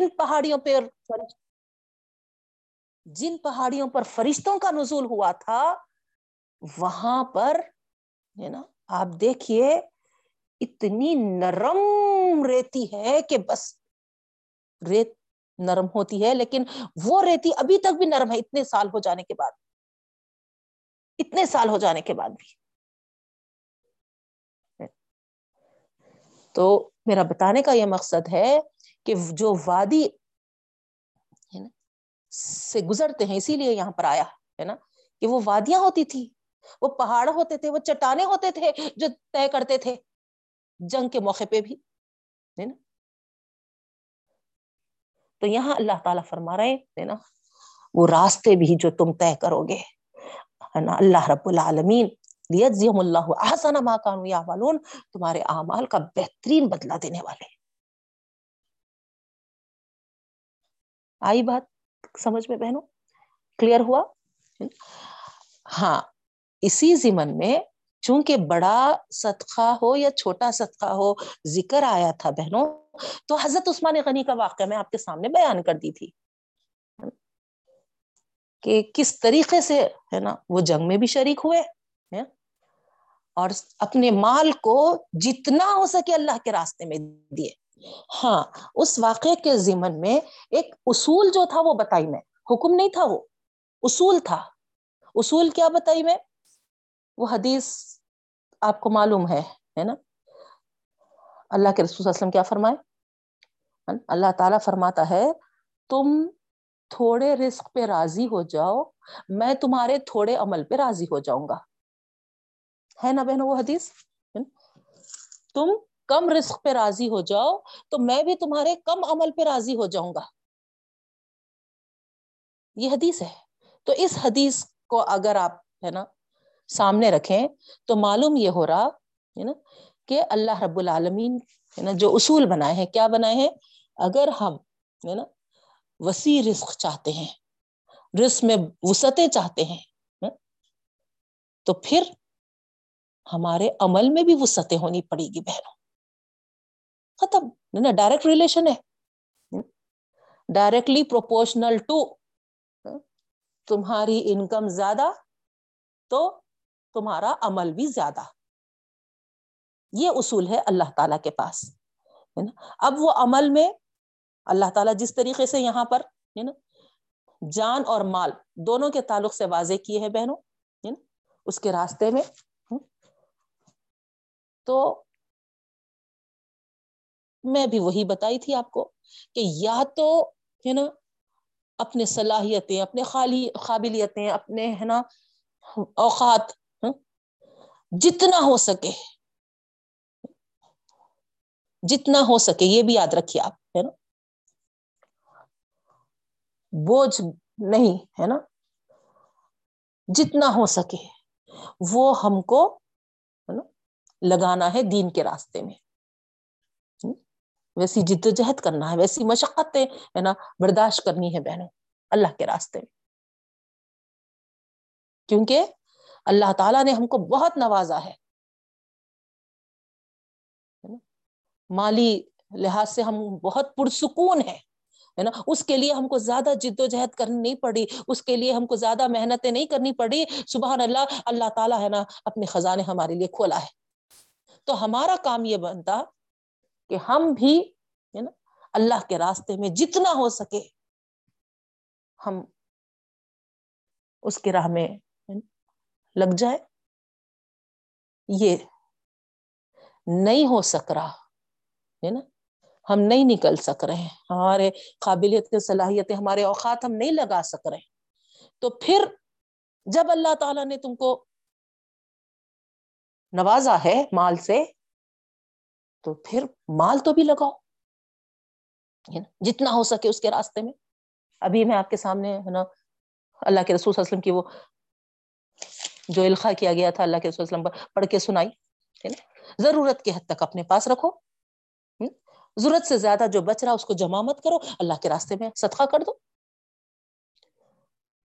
جن پہاڑیوں پر جن پہاڑیوں پر فرشتوں کا نزول ہوا تھا، وہاں پر ہے نا آپ دیکھیے، اتنی نرم ریتی ہے کہ بس ریت نرم ہوتی ہے، لیکن وہ ریتی ابھی تک بھی نرم ہے، اتنے سال ہو جانے کے بعد اتنے سال ہو جانے کے بعد بھی۔ تو میرا بتانے کا یہ مقصد ہے کہ جو وادی سے گزرتے ہیں، اسی لیے یہاں پر آیا، ہے نا؟ کہ وہ وادیاں ہوتی تھی وہ پہاڑ ہوتے تھے، وہ چٹانے ہوتے تھے جو طے کرتے تھے، جنگ کے موقع پہ بھی، ہے نا؟ تو یہاں اللہ تعالیٰ فرما رہے ہیں نا؟ وہ راستے بھی جو تم طے کرو گے، ہے نا؟ اللہ رب العالمین اللہ احسن ما کانوا یعملون تمہارے اعمال کا بہترین بدلہ دینے والے آئی بات سمجھ میں بہنوں؟ کلیئر ہوا؟ ہاں اسی زمن میں چونکہ بڑا صدقہ ہو یا چھوٹا صدقہ ہو، ذکر آیا تھا بہنوں، تو حضرت عثمان غنی کا واقعہ میں آپ کے سامنے بیان کر دی تھی۔ کہ کس طریقے سے، ہے نا، وہ جنگ میں بھی شریک ہوئے اور اپنے مال کو جتنا ہو سکے اللہ کے راستے میں دیے۔ ہاں اس واقعے کے ضمن میں ایک اصول جو تھا وہ بتائی میں، حکم نہیں تھا وہ، اصول تھا۔ اصول کیا بتائی میں؟ وہ حدیث آپ کو معلوم ہے نا؟ اللہ کے رسول وسلم کیا فرمائے؟ اللہ تعالیٰ فرماتا ہے، تم تھوڑے رزق پہ راضی ہو جاؤ، میں تمہارے تھوڑے عمل پہ راضی ہو جاؤں گا۔ ہے نا بہنوں وہ حدیث؟ تم کم رزق پہ راضی ہو جاؤ، تو میں بھی تمہارے کم عمل پہ راضی ہو جاؤں گا۔ یہ حدیث ہے۔ تو اس حدیث کو اگر آپ، ہے نا، سامنے رکھیں، تو معلوم یہ ہو رہا، ہے نا، کہ اللہ رب العالمین، ہے نا، جو اصول بنائے ہیں، کیا بنائے ہیں؟ اگر ہم، ہے نا، وسیع رزق چاہتے ہیں، رزق میں وسطیں چاہتے ہیں تو پھر ہمارے عمل میں بھی وسطیں ہونی پڑے گی بہنوں۔ ختم۔ نا ڈائریکٹ ریلیشن ہے۔ ڈائریکٹلی پروپورشنل ٹو تمہاری انکم زیادہ تو تمہارا عمل بھی زیادہ۔ یہ اصول ہے اللہ تعالی کے پاس۔ ہے نا؟ اب وہ عمل میں اللہ تعالیٰ جس طریقے سے یہاں پر، ہے نا، جان اور مال دونوں کے تعلق سے واضح کیے ہیں بہنوں، ہے نا، اس کے راستے میں۔ تو میں بھی وہی بتائی تھی آپ کو کہ یا تو، ہے نا، اپنے صلاحیتیں، اپنے خالی قابلیتیں، اپنے، ہے نا، اوقات ہاں، جتنا ہو سکے، جتنا ہو سکے، یہ بھی یاد رکھیے آپ، ہے نا، بوجھ نہیں، ہے نا، جتنا ہو سکے، وہ ہم کو، ہے نا، لگانا ہے دین کے راستے میں۔ ویسی جد و جہد کرنا ہے، ویسی مشقتیں ہے نا، برداشت کرنی ہے بہنوں، اللہ کے راستے میں۔ کیونکہ اللہ تعالیٰ نے ہم کو بہت نوازا ہے۔ مالی لحاظ سے ہم بہت پرسکون ہے نا؟ اس کے لیے ہم کو زیادہ جد و جہد کرنی نہیں پڑی، اس کے لیے ہم کو زیادہ محنتیں نہیں کرنی پڑی۔ سبحان اللہ اللہ تعالیٰ ہے نا، اپنے خزانے ہمارے لیے کھولا ہے۔ تو ہمارا کام یہ بنتا کہ ہم بھی، ہے نا، اللہ کے راستے میں جتنا ہو سکے ہم اس کی راہ میں لگ جائے یہ نہیں ہو سک رہا، ہے نا، ہم نہیں نکل سک رہے ہیں۔ ہمارے قابلیت کے صلاحیتیں، ہمارے اوقات ہم نہیں لگا سک رہے تو پھر جب اللہ تعالیٰ نے تم کو نوازا ہے مال سے تو پھر مال تو بھی لگاؤ جتنا ہو سکے اس کے راستے میں۔ ابھی میں آپ کے سامنے ہے نا، اللہ کے رسول وسلم کی وہ جو الخا کیا گیا تھا، اللہ کے رسول وسلم پڑھ کے سنائی، ہے نا؟ ضرورت کی حد تک اپنے پاس رکھو ضرورت سے زیادہ جو بچ رہا اس کو جمع مت کرو، اللہ کے راستے میں صدقہ کر دو۔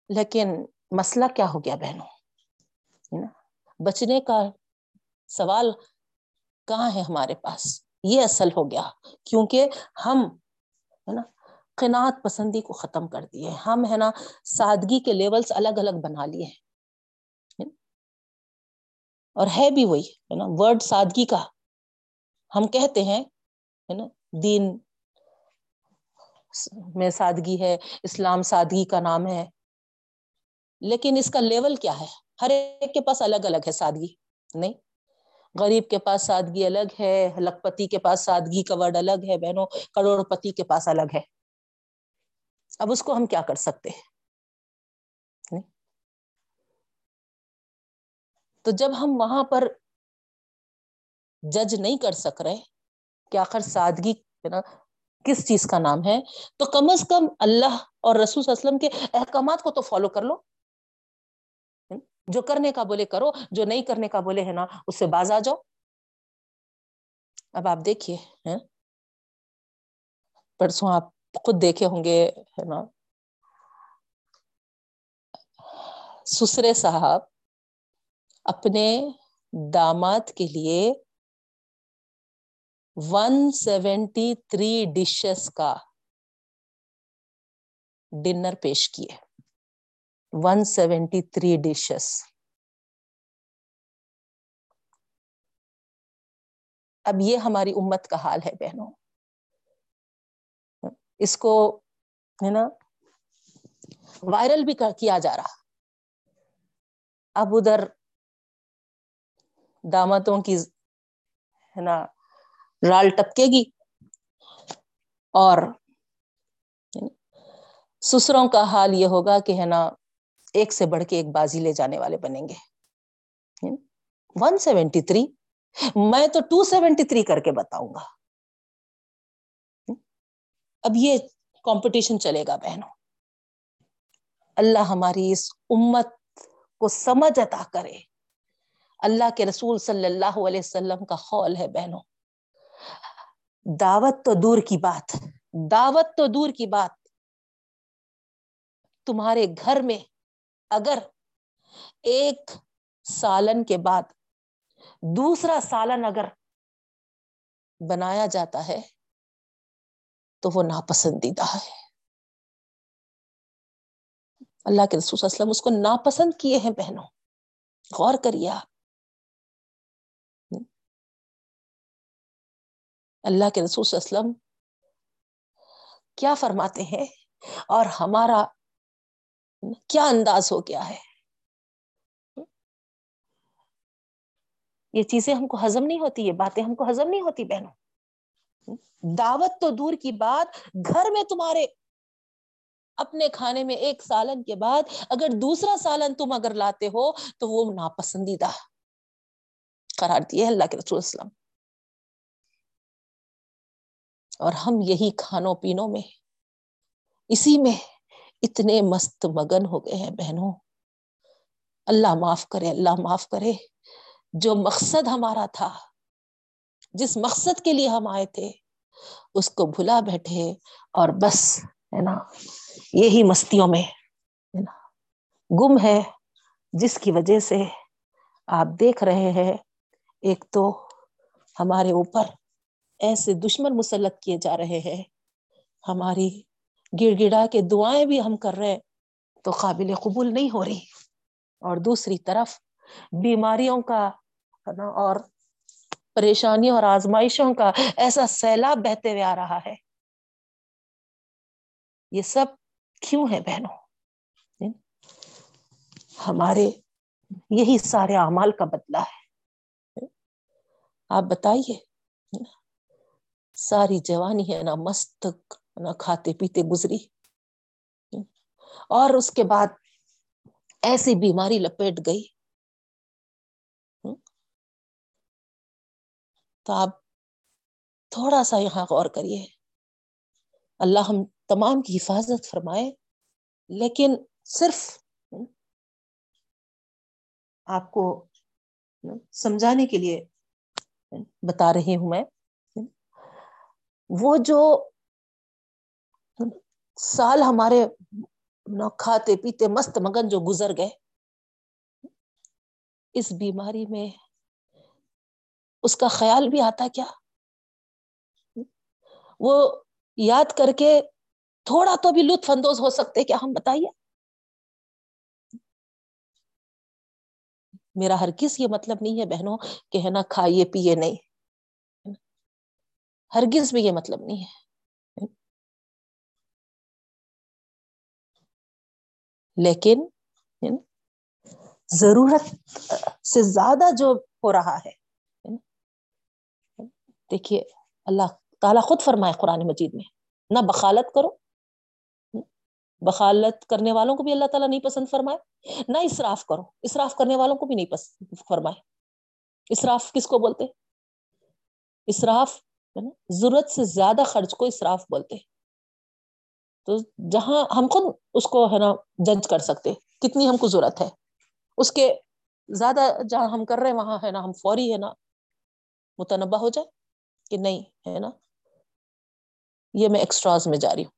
لیکن مسئلہ کیا ہو گیا بہنوں؟ بچنے کا سوال کہاں ہے ہمارے پاس؟ یہ اصل ہو گیا، کیونکہ ہم ہے نا، قناعت پسندی کو ختم کر دیے ہم ہے نا، سادگی کے لیولز الگ الگ بنا لیے ہیں۔ اور ہے بھی وہی، ہے نا، ورڈ سادگی کا۔ ہم کہتے ہیں، ہے نا، دین میں سادگی ہے، اسلام سادگی کا نام ہے۔ لیکن اس کا لیول کیا ہے؟ ہر ایک کے پاس الگ الگ ہے سادگی، نہیں؟ غریب کے پاس سادگی الگ ہے لکھپتی کے پاس سادگی کا ورڈ الگ ہے، بہنوں، کروڑ پتی کے پاس الگ ہے۔ اب اس کو ہم کیا کر سکتے ہیں؟ تو جب ہم وہاں پر جج نہیں کر سک رہے کہ آخر سادگی نا، کس چیز کا نام ہے، تو کم از کم اللہ اور رسول اسلم کے احکامات کو تو فالو کر لو۔ جو کرنے کا بولے کرو، جو نہیں کرنے کا بولے ہے نا، اس سے باز آ جاؤ۔ اب آپ دیکھیے ہاں۔ پرسوں آپ خود دیکھے ہوں گے، ہے نا۔ سسرے صاحب، اپنے داماد کے لیے ون سیونٹی تھری ڈشز کا ڈنر پیش کیے۔ ون سیونٹی تھری ڈشز اب یہ ہماری امت کا حال ہے بہنوں۔ اس کو ہے نا وائرل بھی کیا جا رہا۔ اب ادھر دامتوں کی ہے نا رال ٹپکے گی اور سسروں کا حال یہ ہوگا کہ ہے نا ایک سے بڑھ کے ایک بازی لے جانے والے بنیں گے۔ ون سیونٹی تھری میں تو ٹو سیونٹی تھری کر کے بتاؤں گا۔ اب یہ کمپٹیشن چلے گا بہنوں۔ اللہ ہماری اس امت کو سمجھ عطا کرے۔ اللہ کے رسول صلی اللہ علیہ وسلم کا خول ہے بہنوں۔ دعوت تو دور کی بات۔ دعوت تو دور کی بات۔ تمہارے گھر میں اگر ایک سالن کے بعد دوسرا سالن اگر بنایا جاتا ہے تو وہ ناپسندیدہ ہے۔ اللہ کے رسول اسلم اس کو ناپسند کیے ہیں بہنوں۔ غور کریے آپ۔ اللہ کے رسول اسلم کیا فرماتے ہیں اور ہمارا کیا انداز ہو گیا ہے؟ یہ چیزیں ہم کو ہزم نہیں ہوتی، یہ باتیں ہم کو ہزم نہیں ہوتی بہنوں۔ دعوت تو دور کی بات، گھر میں تمہارے اپنے کھانے میں ایک سالن کے بعد اگر دوسرا سالن تم اگر لاتے ہو تو وہ ناپسندیدہ قرار دیے اللہ کے رسول اسلام اور ہم یہی کھانوں پینوں میں، اسی میں اتنے مست مگن ہو گئے ہیں بہنوں۔ اللہ معاف کرے، اللہ معاف کرے۔ جو مقصد ہمارا تھا، جس مقصد کے لیے ہم آئے تھے، اس کو بھلا بیٹھے اور بس، ہے نا؟ یہی مستیوں میں، ہے نا؟ گم ہے، جس کی وجہ سے آپ دیکھ رہے ہیں، ایک تو ہمارے اوپر ایسے دشمن مسلط کیے جا رہے ہیں، ہماری گڑ گڑا کے دعائیں بھی ہم کر رہے ہیں، تو قابل قبول نہیں ہو رہی۔ اور دوسری طرف، بیماریوں کا نا، اور پریشانیوں اور آزمائشوں کا ایسا سیلاب بہتے ہوئے آ رہا ہے۔ یہ سب کیوں ہے بہنوں؟ ہمارے یہی سارے اعمال کا بدلہ ہے۔ آپ بتائیے، ساری جوانی ہے نا مست نہ کھاتے پیتے گزری۔ اور اس کے بعد ایسی بیماری لپیٹ گئی۔ تو آپ تھوڑا سا یہاں غور کریے۔ اللہ ہم تمام کی حفاظت فرمائے، لیکن صرف آپ کو سمجھانے کے لیے بتا رہی ہوں میں۔ وہ جو سال ہمارے کھاتے پیتے مست مگن جو گزر گئے، اس بیماری میں اس کا خیال بھی آتا کیا؟ وہ یاد کر کے تھوڑا تو بھی لطف اندوز ہو سکتے، کیا ہم بتائیے؟ میرا ہر کس یہ مطلب نہیں ہے بہنوں کہ ہے نا کھائیے پیے نہیں۔ ہرگز بھی یہ مطلب نہیں ہے۔ لیکن یعنی، ضرورت سے زیادہ جو ہو رہا ہے یعنی، دیکھیے، اللہ تعالیٰ خود فرمائے قرآن مجید میں، نہ بخالت کرو، بخالت کرنے والوں کو بھی اللہ تعالیٰ نہیں پسند فرمائے، نہ اسراف کرو، اسراف کرنے والوں کو بھی نہیں پسند فرمائے۔ اسراف کس کو بولتے؟ اسراف یعنی، ضرورت سے زیادہ خرچ کو اسراف بولتے۔ تو جہاں ہم خود اس کو ہے نا جج کر سکتے کتنی ہم کو ضرورت ہے۔ اس کے زیادہ جہاں ہم کر رہے ہیں، وہاں ہے نا ہم فوری ہے نا متنبع ہو جائے کہ نہیں ہے نا۔ یہ میں ایکسٹراز میں جا رہی ہوں۔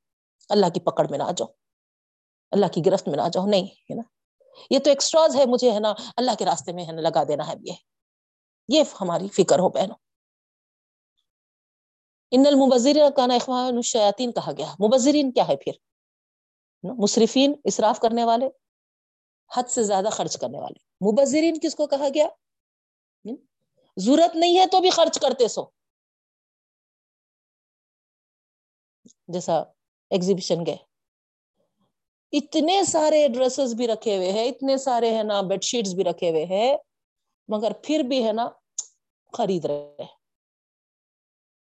اللہ کی پکڑ میں نہ آ جاؤ اللہ کی گرفت میں نہ آ جاؤ نہیں ہے نا۔ یہ تو ایکسٹراز ہے، مجھے ہے نا اللہ کے راستے میں ہے نا لگا دینا ہے۔ یہ یہ ہماری فکر ہو بہنوں۔ ان المبذر کا نا اخوان الشیاطین کہا گیا۔ مبذرین کیا ہے پھر؟ مصرفین اسراف کرنے والے، حد سے زیادہ خرچ کرنے والے۔ مبذرین کس کو کہا گیا؟ ضرورت نہیں ہے تو بھی خرچ کرتے سو۔ جیسا ایگزیبیشن گئے۔ اتنے سارے ڈریسز بھی رکھے ہوئے ہیں، اتنے سارے ہے نا بیڈ شیٹس بھی رکھے ہوئے ہیں، مگر پھر بھی ہے نا، خرید رہے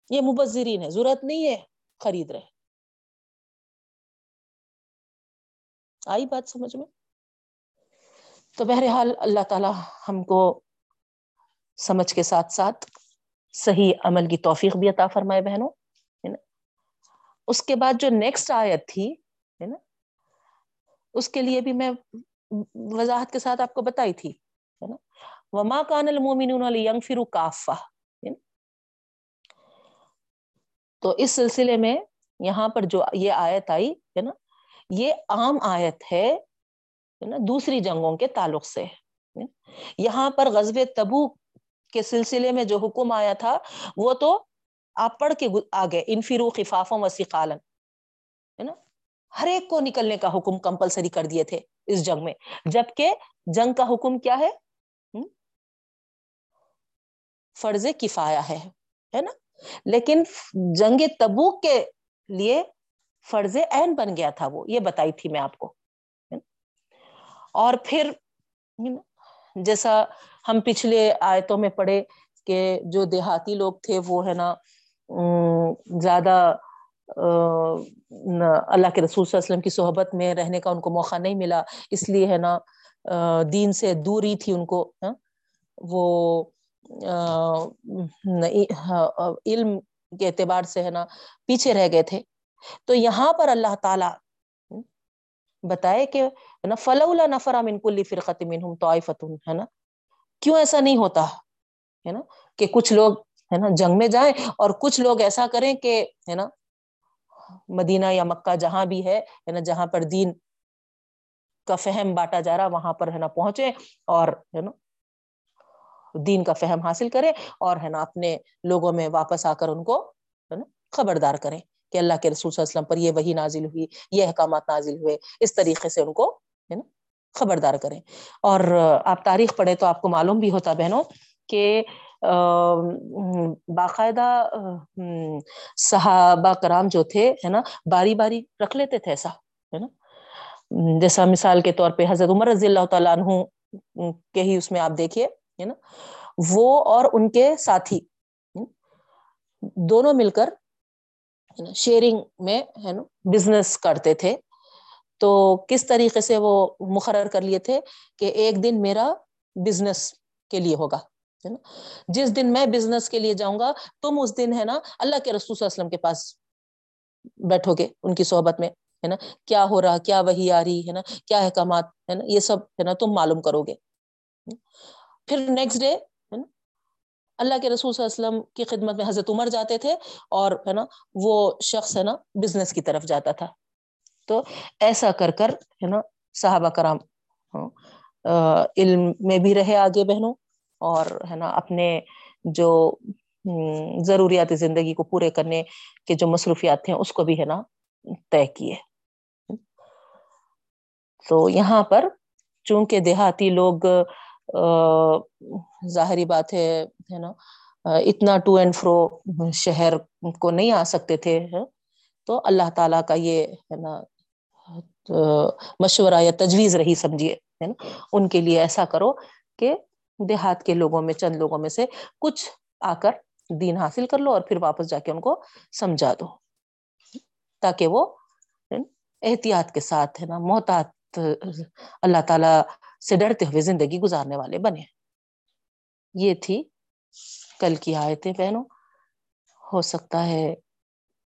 یہ مبذرین ہے ضرورت نہیں ہے خرید رہے۔ آئی بات سمجھ میں؟ تو بہرحال اللہ تعالی ہم کو سمجھ کے ساتھ ساتھ صحیح عمل کی توفیق بھی عطا فرمائے بہنوں، ہے نا؟ اس کے بعد جو نیکسٹ آیت تھی، ہے نا؟ اس کے لیے بھی میں وضاحت کے ساتھ آپ کو بتائی تھی، ہے نا؟ وما کان المومنون فرو کافا تو اس سلسلے میں یہاں پر جو یہ آیت آئی ہے نا، یہ عام آیت ہے نا، دوسری جنگوں کے تعلق سے۔ یہاں پر غزب تبو کے سلسلے میں جو حکم آیا تھا، وہ تو آپ پڑھ کے آگے، انفرو خفافوں و سقالن ہے نا۔ ہر ایک کو نکلنے کا حکم کمپلسری کر دیے تھے اس جنگ میں۔ جبکہ جنگ کا حکم کیا ہے؟ فرض کفایا ہے نا۔ لیکن جنگ تبوک کے لیے فرض عین بن گیا تھا وہ، یہ بتائی تھی میں آپ کو۔ اور پھر جیسا ہم پچھلے آیتوں میں پڑھے کہ جو دیہاتی لوگ تھے وہ ہے نا زیادہ اللہ کے رسول صلی اللہ علیہ وسلم کی صحبت میں رہنے کا ان کو موقع نہیں ملا، اس لیے ہے نا دین سے دوری تھی ان کو وہ علم کے اعتبار سے ہے نا، پیچھے رہ گئے تھے۔ تو یہاں پر اللہ تعالی بتائے کہ فلولا نفر من کل فرقت منہم طائفت ہے نا۔ کیوں ایسا نہیں ہوتا، ہے نا، کہ کچھ لوگ ہے نا جنگ میں جائیں اور کچھ لوگ ایسا کریں کہ ہے نا، مدینہ یا مکہ جہاں بھی ہے نا، جہاں پر دین کا فہم بانٹا جا رہا، وہاں پر ہے نا پہنچے اور ہے نا دین کا فہم حاصل کرے اور ہے نا اپنے لوگوں میں واپس آ کر ان کو ہے نا خبردار کریں کہ اللہ کے رسول صلی اللہ علیہ وسلم پر یہ وہی نازل ہوئی، یہ احکامات نازل ہوئے، اس طریقے سے ان کو ہے نا خبردار کریں۔ اور آپ تاریخ پڑھے تو آپ کو معلوم بھی ہوتا بہنوں کہ باقاعدہ صحابہ کرام جو تھے ہے نا، باری باری رکھ لیتے تھے ایسا، ہے نا۔ جیسا مثال کے طور پہ حضرت عمر رضی اللہ تعالیٰ عنہ کے ہی اس میں آپ دیکھیے۔ ہے نا؟ وہ اور ان کے ساتھی دونوں مل کر شیئرنگ میں، ہے نا بزنس کرتے تھے۔ تو کس طریقے سے وہ مقرر کر لیے تھے کہ ایک دن میرا بزنس کے لیے ہوگا، ہے نا؟ جس دن میں بزنس کے لیے جاؤں گا، تم اس دن، ہے نا، اللہ کے رسول صلی اللہ علیہ وسلم کے پاس بیٹھو گے، ان کی صحبت میں، ہے نا؟ کیا ہو رہا، کیا وہی آ رہی، ہے نا؟ کیا احکامات، ہے نا؟ یہ سب، ہے نا، تم معلوم کرو گے۔ پھر نیکسٹ ڈے ہے نا؟ اللہ کے رسول صلی اللہ علیہ وسلم کی خدمت میں حضرت عمر جاتے تھے اور ہے نا، وہ شخص ہے نا بزنس کی طرف جاتا تھا۔ تو ایسا کر کر ہے نا، صحابہ کرام ہاں، علم میں بھی رہے آگے بہنوں اور ہے نا، اپنے جو ضروریات زندگی کو پورے کرنے کے جو مصروفیات تھے، اس کو بھی ہے نا، طے کیے۔ تو یہاں پر چونکہ دیہاتی لوگ ظاہری بات ہے نا؟ اتنا ٹو اینڈ فرو شہر کو نہیں آ سکتے تھے تو اللہ تعالیٰ کا یہ، ہے نا مشورہ یا تجویز رہی، سمجھیے، ہے نا؟ ان کے لیے ایسا کرو کہ دیہات کے لوگوں میں، چند لوگوں میں سے کچھ آ کر دین حاصل کر لو اور پھر واپس جا کے ان کو سمجھا دو، تاکہ وہ احتیاط کے ساتھ، ہے نا، محتاط، اللہ تعالی سے ڈرتے ہوئے زندگی گزارنے والے بنے۔ یہ تھی کل کی آیتیں بہنوں۔ ہو سکتا ہے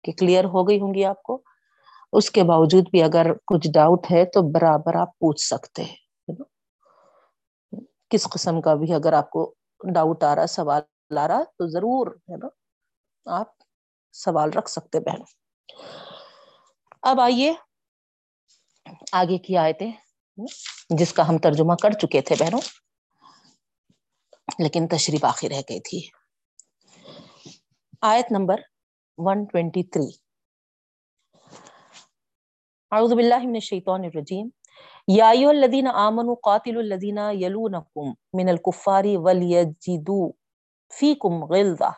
کہ کلیئر ہو گئی ہوں گی آپ کو۔ اس کے باوجود بھی اگر کچھ ڈاؤٹ ہے تو برابر آپ پوچھ سکتے ہیں۔ کس قسم کا بھی اگر آپ کو ڈاؤٹ آ رہا سوال آ رہا تو ضرور ہے نا آپ سوال رکھ سکتے بہن اب آئیے آگے کی آیتیں۔ جس کا ہم ترجمہ کر چکے تھے بہنوں، لیکن تشریف آخر رہ گئی تھی۔ آیت نمبر 123 اعوذ باللہ من الشیطان الرجیم۔ یا ایھا الذین آمنوا قاتلوا الذین یلونکم من الکفار ولیجدوا فیکم غلظہ۔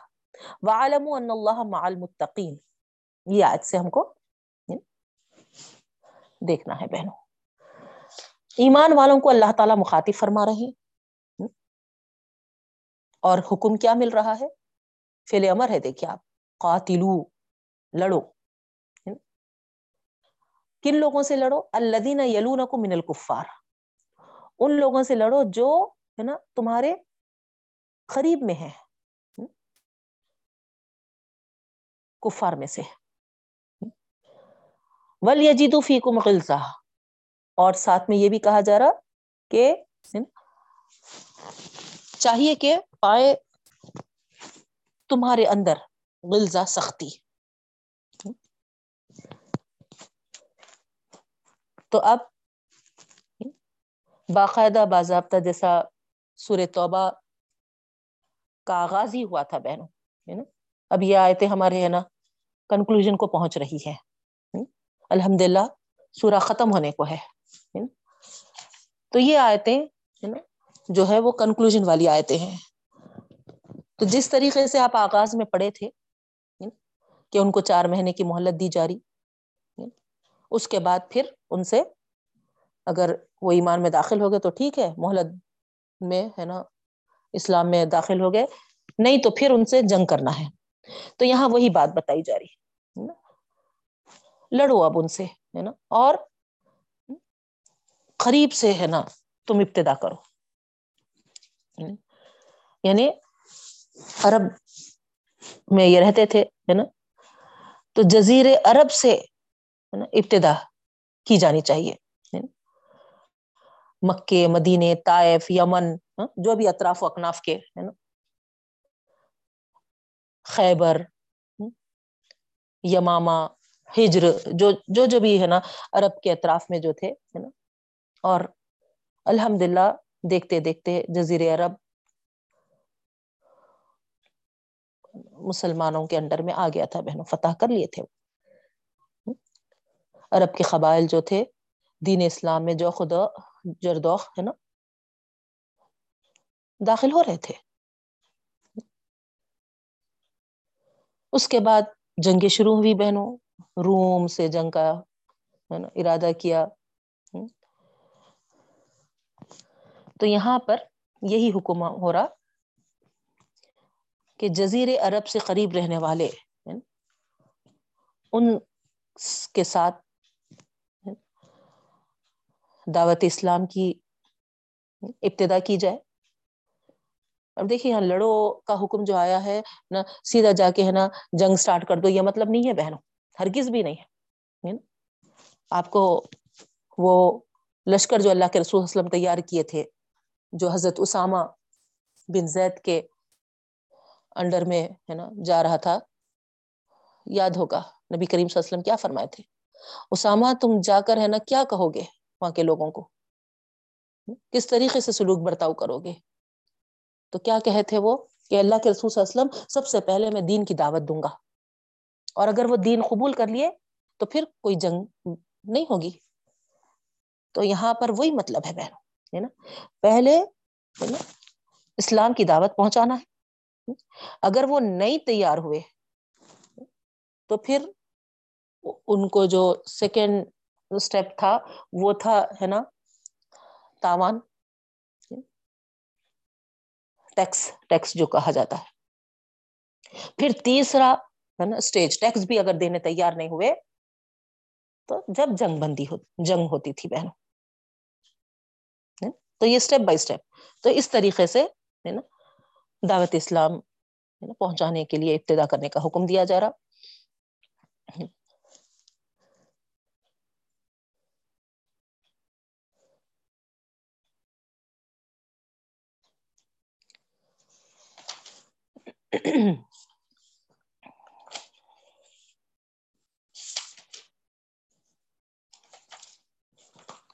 وعلموا ان اللہ مع المتقین۔ یہ آیت سے ہم کو یعنی، دیکھنا ہے بہنوں۔ ایمان والوں کو اللہ تعالیٰ مخاطب فرما رہے ہیں۔ اور حکم کیا مل رہا ہے؟ فیل امر ہے، دیکھیے آپ۔ قاتلو، لڑو۔ کن لوگوں سے لڑو؟ الدین یلون کو من الکفار۔ ان لوگوں سے لڑو جو، ہے نا، تمہارے قریب میں ہے کفار میں سے۔ ول یجیدو فی کو اور ساتھ میں یہ بھی کہا جا رہا کہ چاہیے کہ پائے تمہارے اندر غلزہ سختی۔ تو اب باقاعدہ باضابطہ جیسا سور توبہ کا آغاز ہی ہوا تھا بہنوں، ہے نا؟ اب یہ آیتیں ہمارے، ہے نا کنکلوژن کو پہنچ رہی ہے۔ الحمد للہ سورہ ختم ہونے کو ہے۔ تو یہ آیتیں جو ہے وہ کنکلوژن والی آیتیں ہیں۔ تو جس طریقے سے آپ آغاز میں پڑھے تھے کہ ان کو چار مہینے کی مہلت دی جا رہی اس کے بعد پھر ان سے اگر وہ ایمان میں داخل ہو گئے تو ٹھیک ہے محلت میں، ہے نا، اسلام میں داخل ہو گئے۔ نہیں تو پھر ان سے جنگ کرنا ہے۔ تو یہاں وہی بات بتائی جا رہی لڑو اب ان سے، ہے نا، اور قریب سے ہے نا، تم ابتدا کرو۔ یعنی عرب میں یہ رہتے تھے، ہے نا؟ تو جزیر عرب سے ابتدا کی جانی چاہیے۔ مکے، مدینے، طائف، یمن ہاں، جو بھی اطراف و اکناف کے، ہے نا؟ خیبر ہاں، یماما ہجر، جو جو جو بھی ہے نا، عرب کے اطراف میں جو تھے، ہے نا؟ اور الحمد للہ دیکھتے دیکھتے جزیر عرب مسلمانوں کے انڈر میں آ گیا تھا بہنوں، فتح کر لیے تھے عرب کے قبائل جو تھے، دین اسلام میں جو خدا جردوخ، ہے نا، داخل ہو رہے تھے۔ اس کے بعد جنگیں شروع ہوئی بہنوں، روم سے جنگ کا ارادہ کیا۔ تو یہاں پر یہی حکم ہو رہا کہ جزیر عرب سے قریب رہنے والے ان کے ساتھ دعوت اسلام کی ابتدا کی جائے۔ اب دیکھیے یہاں لڑو کا حکم جو آیا ہے نا سیدھا جا کے ہے نا جنگ سٹارٹ کر دو، یہ مطلب نہیں ہے بہنوں، ہرگز بھی نہیں ہے۔ آپ کو وہ لشکر جو اللہ کے رسول وسلم تیار کیے تھے جو حضرت اسامہ بن زید کے انڈر میں ہے نا جا رہا تھا، یاد ہوگا۔ نبی کریم صلی اللہ علیہ وسلم کیا فرمائے تھے؟ اسامہ، تم جا کر ہے نا کیا کہو گے وہاں کے لوگوں کو؟ کس طریقے سے سلوک برتاؤ کرو گے؟ تو کیا کہے تھے وہ؟ کہ اللہ کے رسول صلی اللہ علیہ وسلم، سب سے پہلے میں دین کی دعوت دوں گا۔ اور اگر وہ دین قبول کر لیے تو پھر کوئی جنگ نہیں ہوگی۔ تو یہاں پر وہی مطلب ہے بہنوں۔ ہے نا؟ پہلے اسلام کی دعوت پہنچانا ہے۔ اگر وہ نہیں تیار ہوئے، تو پھر ان کو جو سیکنڈ اسٹیپ تھا، وہ تھا ہے نا، تاوان۔ ٹیکس ٹیکس جو کہا جاتا ہے۔ پھر تیسرا ہے نا اسٹیج ٹیکس بھی اگر دینے تیار نہیں ہوئے، تو جب جنگ بندی ہو، جنگ ہوتی تھی بہنوں۔ تو یہ اسٹیپ بائی اسٹیپ تو اس طریقے سے ہے نا، دعوت اسلام پہنچانے کے لیے ابتدا کرنے کا حکم دیا جا رہا۔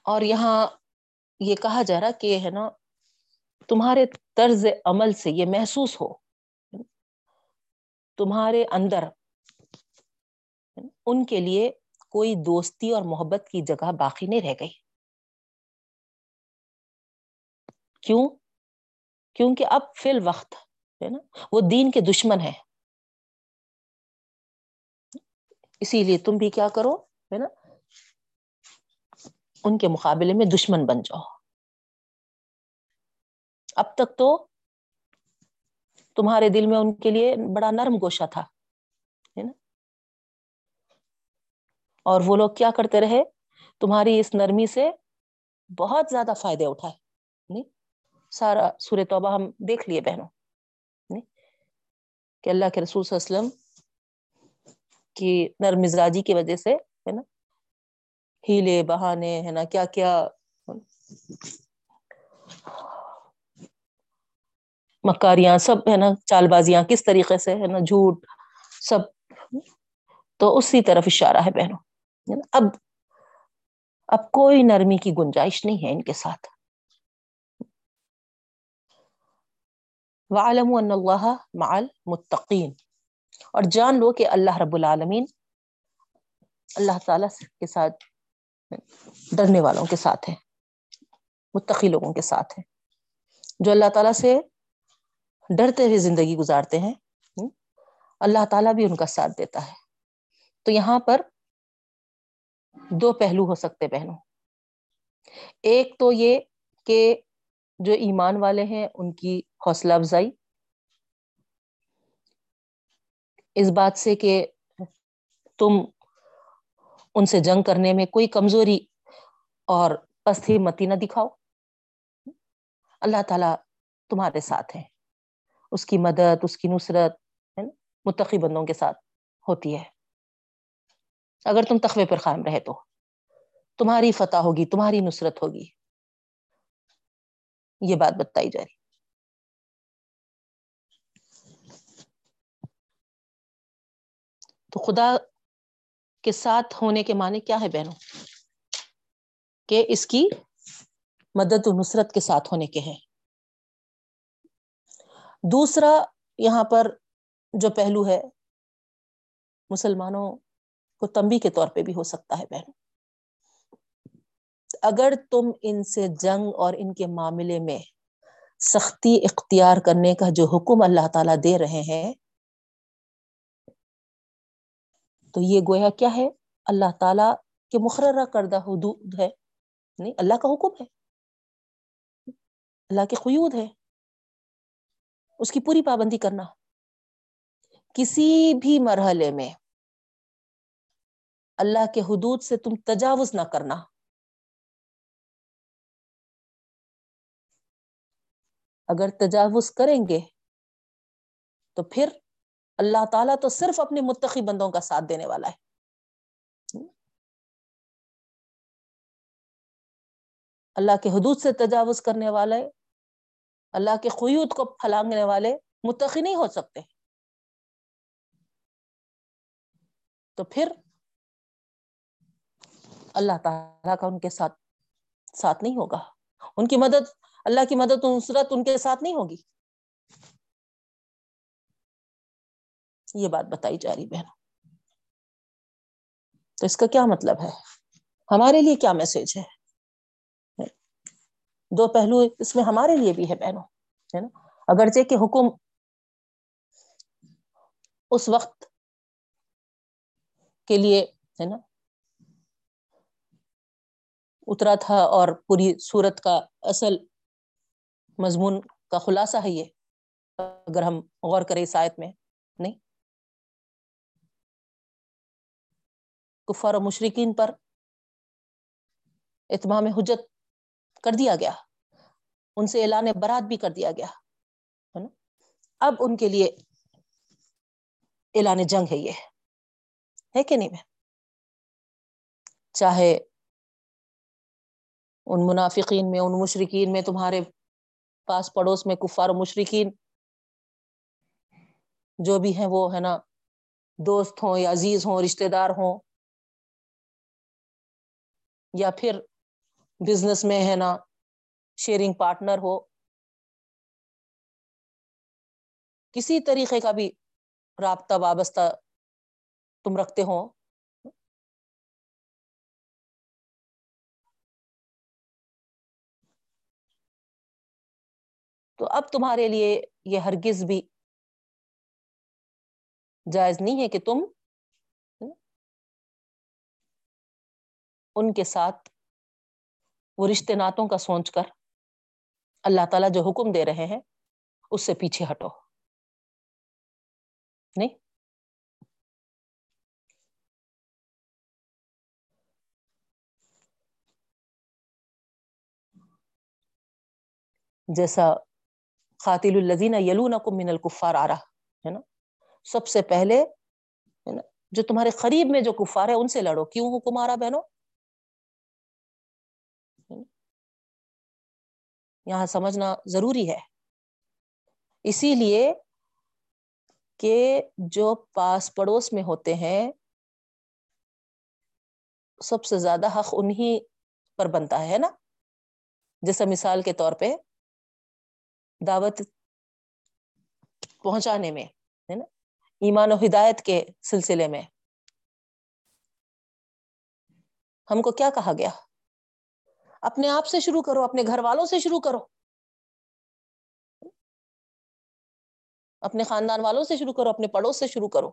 اور یہاں یہ کہا جا رہا کہ ہے نا، تمہارے طرز عمل سے یہ محسوس ہو۔ تمہارے اندر ان کے لیے کوئی دوستی اور محبت کی جگہ باقی نہیں رہ گئی۔ کیوں؟ کیونکہ اب فی الوقت ہے نا، وہ دین کے دشمن ہے اسی لیے تم بھی کیا کرو، ہے نا ان کے مقابلے میں دشمن بن جاؤ۔ اب تک تو تمہارے دل میں ان کے لیے بڑا نرم گوشہ تھا نا؟ اور وہ لوگ کیا کرتے رہے؟ تمہاری اس نرمی سے بہت زیادہ فائدے اٹھائے، نہیں؟ سارا سور توبہ ہم دیکھ لیے بہنوں، نہیں؟ کہ اللہ کے رسول صلی اللہ علیہ وسلم کی نرم مزاجی کی وجہ سے، ہے نا؟ ہیلے بہانے ہے نا، کیا کیا؟ مکاریاں سب ہے نا چال بازیاں کس طریقے سے ہے نا، جھوٹ سب۔ تو اسی طرف اشارہ ہے بہنوں اب اب کوئی نرمی کی گنجائش نہیں ہے ان کے ساتھ۔ وعلم ان اللہ مع المتقین اور جان لو کہ اللہ رب العالمین اللہ تعالی کے ساتھ ڈرنے والوں کے ساتھ ہے، متقی لوگوں کے ساتھ ہے۔ جو اللہ تعالیٰ سے ڈرتے ہوئے زندگی گزارتے ہیں اللہ تعالیٰ بھی ان کا ساتھ دیتا ہے۔ تو یہاں پر دو پہلو ہو سکتے بہنوں ایک تو یہ کہ جو ایمان والے ہیں، ان کی حوصلہ افزائی۔ اس بات سے کہ تم ان سے جنگ کرنے میں کوئی کمزوری اور پستی متی نہ دکھاؤ۔ اللہ تعالی تمہارے ساتھ ہے اس کی مدد، اس کی نصرت متقی بندوں کے ساتھ ہوتی ہے۔ اگر تم تخوے پر قائم رہے تو۔ تمہاری فتح ہوگی، تمہاری نصرت ہوگی۔ یہ بات بتائی جا رہی۔ تو خدا کے ساتھ ہونے کے معنی کیا ہے بہنوں؟ کہ اس کی مدد و نصرت کے ساتھ ہونے کے ہیں۔ دوسرا یہاں پر جو پہلو ہے، مسلمانوں کو تمبی کے طور پہ بھی ہو سکتا ہے بہن اگر تم ان سے جنگ اور ان کے معاملے میں سختی اختیار کرنے کا جو حکم اللہ تعالی دے رہے ہیں تو یہ گویا کیا ہے؟ اللہ تعالی کے مقررہ کردہ حدود ہے۔ نہیں، اللہ کا حکم ہے۔ اللہ کے قیود ہے اس کی پوری پابندی کرنا۔ کسی بھی مرحلے میں اللہ کے حدود سے تم تجاوز نہ کرنا۔ اگر تجاوز کریں گے تو پھر اللہ تعالیٰ تو صرف اپنے متقی بندوں کا ساتھ دینے والا ہے۔ اللہ کے حدود سے تجاوز کرنے والے، اللہ کے قیود کو پھلانگنے والے متقی نہیں ہو سکتے۔ تو پھر اللہ تعالیٰ کا ان کے ساتھ ساتھ نہیں ہوگا۔ ان کی مدد، اللہ کی مدد نصرت ان کے ساتھ نہیں ہوگی۔ یہ بات بتائی جا رہی بہن تو اس کا کیا مطلب ہے؟ ہمارے لیے کیا میسج ہے؟ دو پہلو اس میں ہمارے لیے بھی ہے بہنوں، ہے نا؟ اگرچہ کہ حکم اس وقت کے لیے، ہے نا، اترا تھا اور پوری صورت کا اصل مضمون کا خلاصہ ہے یہ۔ اگر ہم غور کریں اس آیت میں، نہیں؟ کفار و مشرقین پر اتمام حجت کر دیا گیا، ان سے اعلان برات بھی کر دیا گیا، ہے نا؟ اب ان کے لیے اعلان جنگ ہے یہ، ہے کہ نہیں میں چاہے ان منافقین میں، ان مشرقین میں، تمہارے پاس پڑوس میں کفار و مشرقین جو بھی ہیں، وہ ہے نا، دوست ہوں یا عزیز ہوں رشتے دار ہوں یا پھر بزنس میں ہے نا شیئرنگ پارٹنر ہو، کسی طریقے کا بھی رابطہ وابستہ تم رکھتے ہو۔ تو اب تمہارے لیے یہ ہرگز بھی جائز نہیں ہے کہ تم ان کے ساتھ وہ رشتے ناتوں کا سوچ کر اللہ تعالیٰ جو حکم دے رہے ہیں، اس سے پیچھے ہٹو۔ نہیں؟ جیسا خاطل الزین یلون من الکفار آ رہا، ہے نا؟ سب سے پہلے جو تمہارے قریب میں جو کفار ہے ان سے لڑو۔ کیوں حکم آ رہا بہنوں؟ یہاں سمجھنا ضروری ہے۔ اسی لیے کہ جو پاس پڑوس میں ہوتے ہیں، سب سے زیادہ حق انہی پر بنتا ہے نا؟ جیسا مثال کے طور پہ دعوت پہنچانے میں، ہے نا؟ ایمان و ہدایت کے سلسلے میں۔ ہم کو کیا کہا گیا؟ اپنے آپ سے شروع کرو، اپنے گھر والوں سے شروع کرو۔ اپنے خاندان والوں سے شروع کرو، اپنے پڑوس سے شروع کرو۔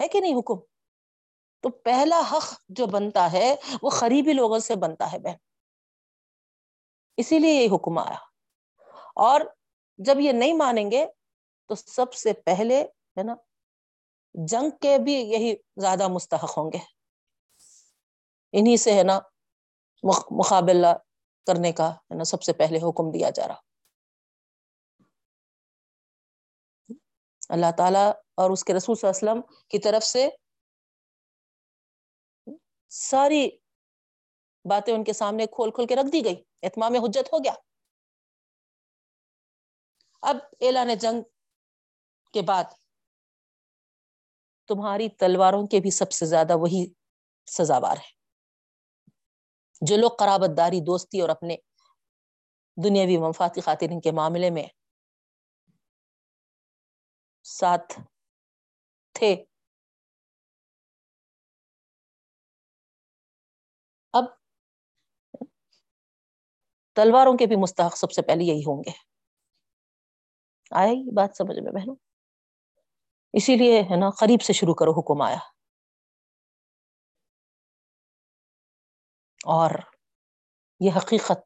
ہے کہ نہیں حکم؟ تو پہلا حق جو بنتا ہے، وہ قریبی لوگوں سے بنتا ہے بہن۔ اسی لیے یہ حکم آیا۔ اور جب یہ نہیں مانیں گے، تو سب سے پہلے ہے نا، جنگ کے بھی یہی زیادہ مستحق ہوں گے۔ انہی سے ہے نا مقابلہ کرنے کا، ہے نا، سب سے پہلے حکم دیا جا رہا۔ اللہ تعالی اور اس کے رسول صلی اللہ علیہ وسلم کی طرف سے ساری باتیں ان کے سامنے کھول کھول کے رکھ دی گئی۔ اتمام حجت ہو گیا۔ اب اعلان جنگ کے بعد تمہاری تلواروں کے بھی سب سے زیادہ وہی سزاوار ہے۔ جو لوگ قرابت داری دوستی اور اپنے دنیاوی مفاتی خاطر کے معاملے میں ساتھ تھے۔ اب تلواروں کے بھی مستحق سب سے پہلے یہی ہوں گے۔ آیا ہی بات سمجھ میں بہنوں؟ اسی لیے ہے نا، قریب سے شروع کرو حکم آیا۔ اور یہ حقیقت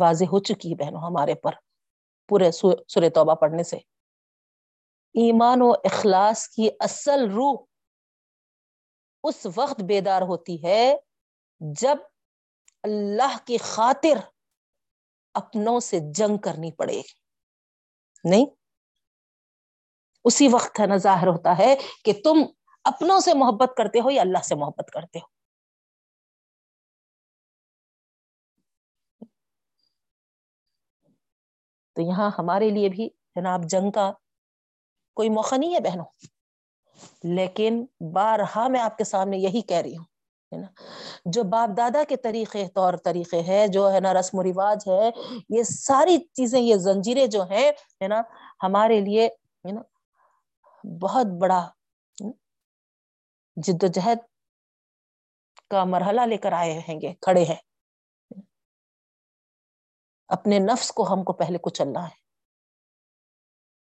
واضح ہو چکی ہے بہنوں ہمارے پر پورے سورہ توبہ پڑھنے سے۔ ایمان و اخلاص کی اصل روح اس وقت بیدار ہوتی ہے جب اللہ کی خاطر اپنوں سے جنگ کرنی پڑے۔ گی نہیں؟ اسی وقت ہے نا ظاہر ہوتا ہے کہ تم اپنوں سے محبت کرتے ہو یا اللہ سے محبت کرتے ہو؟ تو یہاں ہمارے لیے بھی جناب جنگ کا کوئی موقع نہیں ہے بہنوں۔ لیکن بارہا میں آپ کے سامنے یہی کہہ رہی ہوں، ہے نا؟ جو باپ دادا کے طریقے طور طریقے ہے جو ہے نا رسم و رواج ہے، یہ ساری چیزیں، یہ زنجیریں جو ہیں، ہے نا، ہمارے لیے، ہے نا، بہت بڑا جد و جہد کا مرحلہ لے کر آئے ہیں گے، کھڑے ہیں۔ اپنے نفس کو ہم کو پہلے کو چلنا ہے۔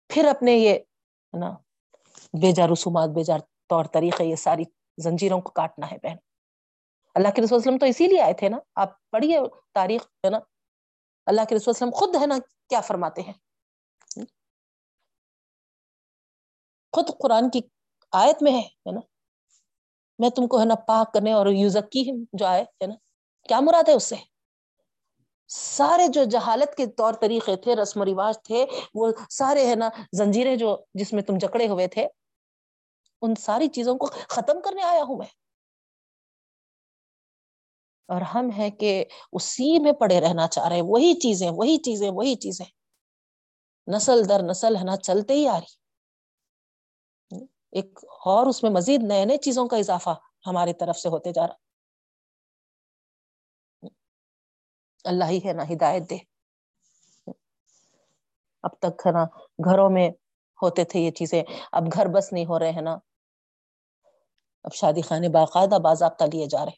پھر اپنے یہ، ہے نا بیجا رسومات بیجا طور طریقے، یہ ساری زنجیروں کو کاٹنا ہے بہن۔ اللہ کے رسول وسلم تو اسی لیے آئے تھے نا۔ آپ پڑھیے تاریخ، ہے نا۔ اللہ کے رسول وسلم خود، ہے نا، کیا فرماتے ہیں؟ خود قرآن کی آیت میں ہے نا۔ میں تم کو ہے نا پاک کرنے اور یوزکی جو آئے، ہے نا؟ کیا مراد ہے اس سے؟ سارے جو جہالت کے طور طریقے تھے، رسم و رواج تھے، وہ سارے ہے نا زنجیریں جو جس میں تم جکڑے ہوئے تھے، ان ساری چیزوں کو ختم کرنے آیا ہوں میں۔ اور ہم ہیں کہ اسی میں پڑے رہنا چاہ رہے ہیں۔ وہی چیزیں وہی چیزیں وہی چیزیں۔ نسل در نسل ہے نا، چلتے ہی آ رہی۔ ایک اور اس میں مزید نئے نئے چیزوں کا اضافہ ہماری طرف سے ہوتے جا رہا اللہ ہی ہے نا ہدایت دے۔ اب تک ہے نا، گھروں میں ہوتے تھے یہ چیزیں۔ اب گھر بس نہیں ہو رہے ہیں نا۔ اب شادی خانے باقاعدہ باضابطہ لیے جا رہے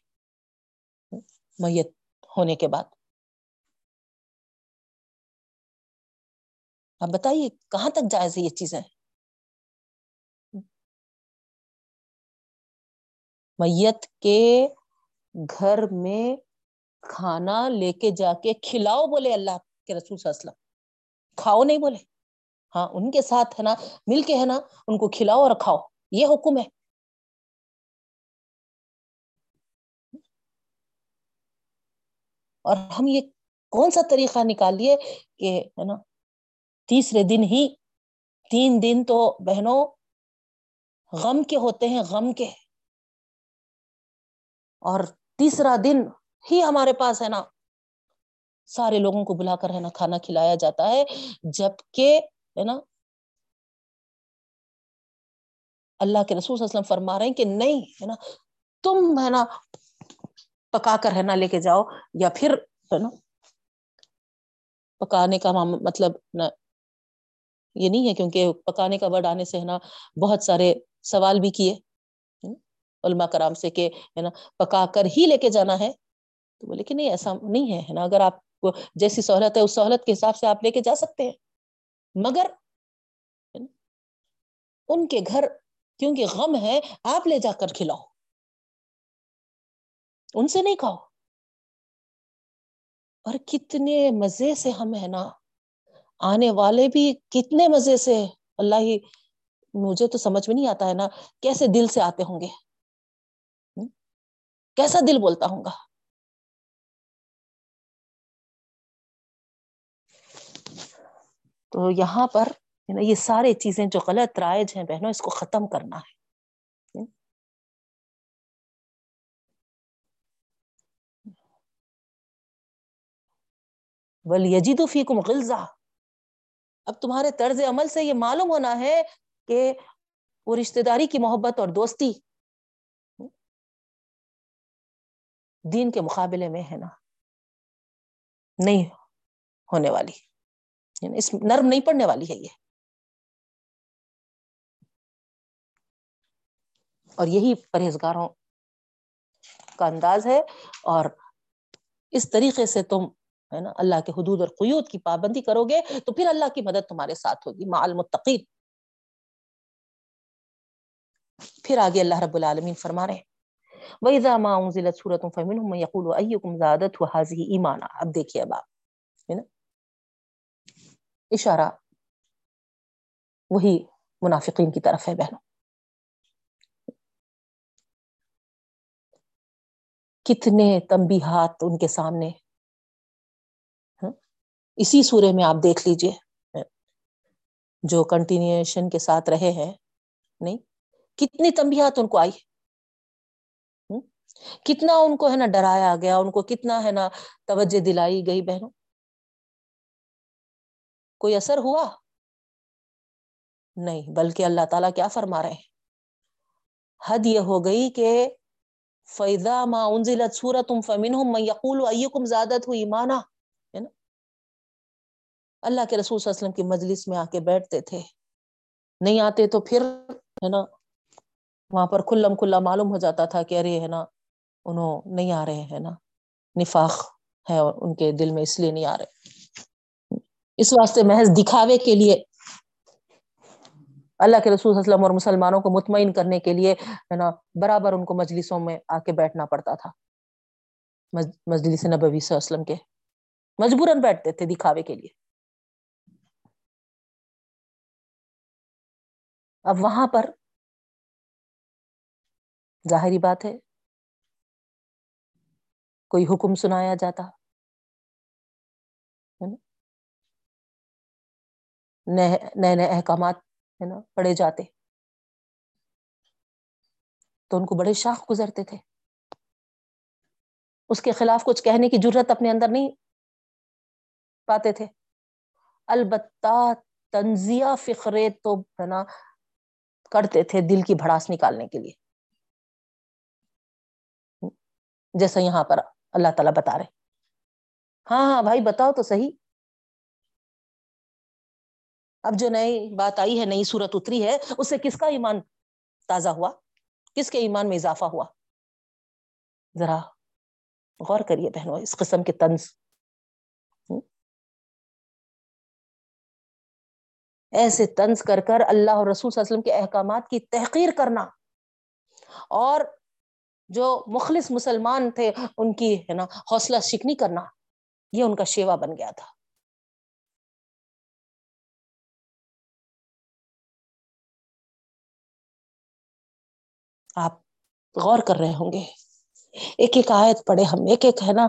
میت ہونے کے بعد۔ اب بتائیے، کہاں تک جائز یہ چیزیں؟ میت کے گھر میں کھانا لے کے جا کے کھلاؤ بولے اللہ کے رسول صلی اللہ علیہ وسلم۔ کھاؤ نہیں بولے۔ ہاں ان کے ساتھ ہے نا، مل کے ہے نا، ان کو کھلاؤ اور کھاؤ۔ یہ حکم ہے۔ اور ہم یہ کون سا طریقہ نکال لیے کہ ہے نا، تیسرے دن ہی، تین دن تو بہنوں، غم کے ہوتے ہیں، غم کے۔ اور تیسرا دن ہی ہمارے پاس ہے نا۔ سارے لوگوں کو بلا کر ہے نا کھانا کھلایا جاتا ہے جبکہ ہے نا اللہ کے رسول صلی اللہ علیہ وسلم فرما رہے ہیں کہ نہیں، ہے نا، تم ہے نا پکا کر ہے نا لے کے جاؤ، یا پھر ہے نا پکانے کا مطلب نہ یہ نہیں ہے کیونکہ پکانے کا ورڈ آنے سے ہے نا بہت سارے سوال بھی کیے۔ علماء کرام سے کہ، ہے نا، پکا کر ہی لے کے جانا ہے۔ تو بولے کہ نہیں، ایسا نہیں ہے نا، اگر آپ کو جیسی سہولت ہے، اس سہولت کے حساب سے آپ لے کے جا سکتے ہیں۔ مگر ان کے گھر کیونکہ غم ہے، آپ لے جا کر کھلاؤ۔ ان سے نہیں کھاؤ۔ اور کتنے مزے سے ہم، ہے نا، آنے والے بھی کتنے مزے سے، اللہ ہی، مجھے تو سمجھ میں نہیں آتا، ہے نا، کیسے دل سے آتے ہوں گے۔ کیسا دل بولتا ہوں گا؟ تو یہاں پر یہ سارے چیزیں جو غلط رائج ہیں بہنوں، اس کو ختم کرنا ہے۔ ولیجد فیکم غلظہ اب تمہارے طرز عمل سے یہ معلوم ہونا ہے کہ وہ رشتہ داری کی محبت اور دوستی دین کے مقابلے میں ہے نا، نہیں ہونے والی۔ یعنی اس نرم نہیں پڑنے والی ہے یہ۔ اور یہی پرہیزگاروں کا انداز ہے۔ اور اس طریقے سے تم ہے نا، اللہ کے حدود اور قیود کی پابندی کرو گے تو پھر اللہ کی مدد تمہارے ساتھ ہوگی۔ مع المتقین۔ پھر آگے اللہ رب العالمین فرما رہے ہیں۔ وَإِذَا مَا أُنزِلَتْ سُورَةٌ فَمِنْهُمْ مَنْ يَقُولُ أَيُّكُمْ زَادَتْهُ هَذِهِ إِيمَانًا؟ اب دیکھیے اب آپ، ہے نا؟ اشارہ وہی منافقین کی طرف ہے بہنوں۔ کتنے تنبیہات ان کے سامنے ہاں؟ اسی سورے میں آپ دیکھ لیجیے ہاں؟ جو کنٹینیوشن کے ساتھ رہے ہیں، نہیں؟ کتنی تنبیہات ان کو آئی ہے؟ کتنا ان کو ہے نا ڈرایا گیا، ان کو کتنا ہے نا توجہ دلائی گئی بہنوں؟ کوئی اثر ہوا؟ نہیں، بلکہ اللہ تعالیٰ کیا فرما رہے ہیں؟ حد یہ ہو گئی کہ فیضا ما انزلت سورت فمنہم من یقول ایکم زادت ہو ایمانا ہے نا؟ اللہ کے رسول صلی اللہ علیہ وسلم کی مجلس میں آ کے بیٹھتے تھے۔ نہیں آتے تو پھر ہے نا، وہاں پر کھلم کھلا معلوم ہو جاتا تھا کہ ارے ہے نا انہوں نہیں آ رہے ہیں نا۔ نفاق ہے ان کے دل میں اس لیے نہیں آ رہے۔ اس واسطے محض دکھاوے کے لیے اللہ کے رسول وسلم اور مسلمانوں کو مطمئن کرنے کے لیے ہے نا، برابر ان کو مجلسوں میں آ کے بیٹھنا پڑتا تھا۔ مجلس نبوی صلی اللہ علیہ وسلم کے۔ مجبوراً بیٹھتے تھے دکھاوے کے لیے۔ اب وہاں پر ظاہری بات ہے کوئی حکم سنایا جاتا؟ نئے نئے احکامات، ہے نا پڑے جاتے۔ تو ان کو بڑے شاخ گزرتے تھے۔ اس کے خلاف کچھ کہنے کی ضرورت اپنے اندر نہیں پاتے تھے۔ البتہ تنزیہ فکرے تو، ہے نا، کرتے تھے دل کی بھڑاس نکالنے کے لیے۔ جیسا یہاں پر اللہ تعالیٰ بتا رہے ہاں ہاں بھائی بتاؤ تو صحیح۔ اب جو نئی بات آئی ہے، نئی صورت اتری ہے، اس سے کس کا ایمان تازہ ہوا؟ کس کے ایمان میں اضافہ ہوا؟ ذرا غور کریے بہنوں، اس قسم کے طنز۔ ایسے طنز کر کر اللہ اور رسول صلی اللہ علیہ وسلم کے احکامات کی تحقیر کرنا۔ اور جو مخلص مسلمان تھے، ان کی، ہے نا، حوصلہ شکنی کرنا، یہ ان کا شیوا بن گیا تھا۔ آپ غور کر رہے ہوں گے۔ ایک ایک آیت پڑھے ہم، ایک ایک، ہے نا،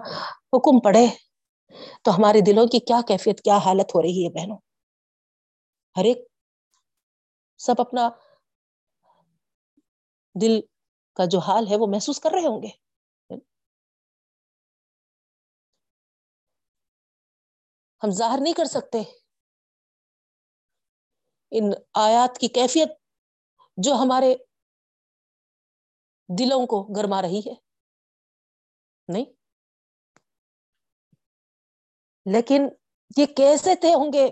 حکم پڑھے، تو ہمارے دلوں کی کیا کیفیت، کیا حالت ہو رہی ہے بہنوں؟ ہر ایک سب اپنا دل کا جو حال ہے وہ محسوس کر رہے ہوں گے۔ ہم ظاہر نہیں کر سکتے۔ ان آیات کی کیفیت جو ہمارے دلوں کو گرما رہی ہے۔ نہیں۔ لیکن یہ کیسے تھے ہوں گے؟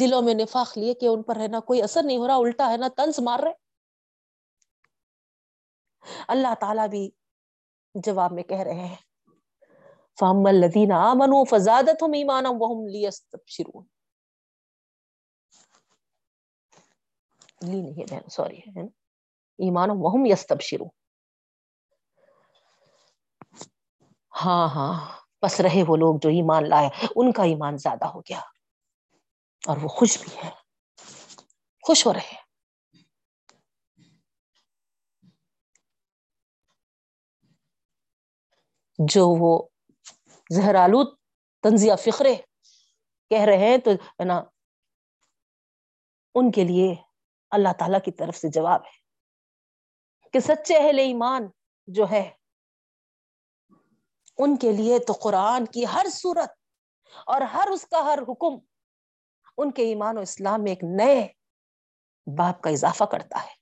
دلوں میں نفاق لیے کہ ان پر ہے نا کوئی اثر نہیں ہو رہا، الٹا ہے نا تنس مار رہے۔ اللہ تعالی بھی جواب میں کہہ رہے ہیں۔ فام الدین آمن فزادت ہم ایمان شرو لی نہیں ہے سوری ہے۔ ایمان وہم یس تب شروع ہاں ہاں بس رہے وہ لوگ جو ایمان لائے، ان کا ایمان زیادہ ہو گیا۔ اور وہ خوش بھی ہے خوش ہو رہے جو وہ زہر آلود تنزیہ فکرے کہہ رہے ہیں، تو ہے نا، ان کے لیے اللہ تعالی کی طرف سے جواب ہے کہ سچے اہل ایمان جو ہے، ان کے لیے تو قرآن کی ہر صورت اور ہر اس کا ہر حکم ان کے ایمان و اسلام میں ایک نئے باپ کا اضافہ کرتا ہے۔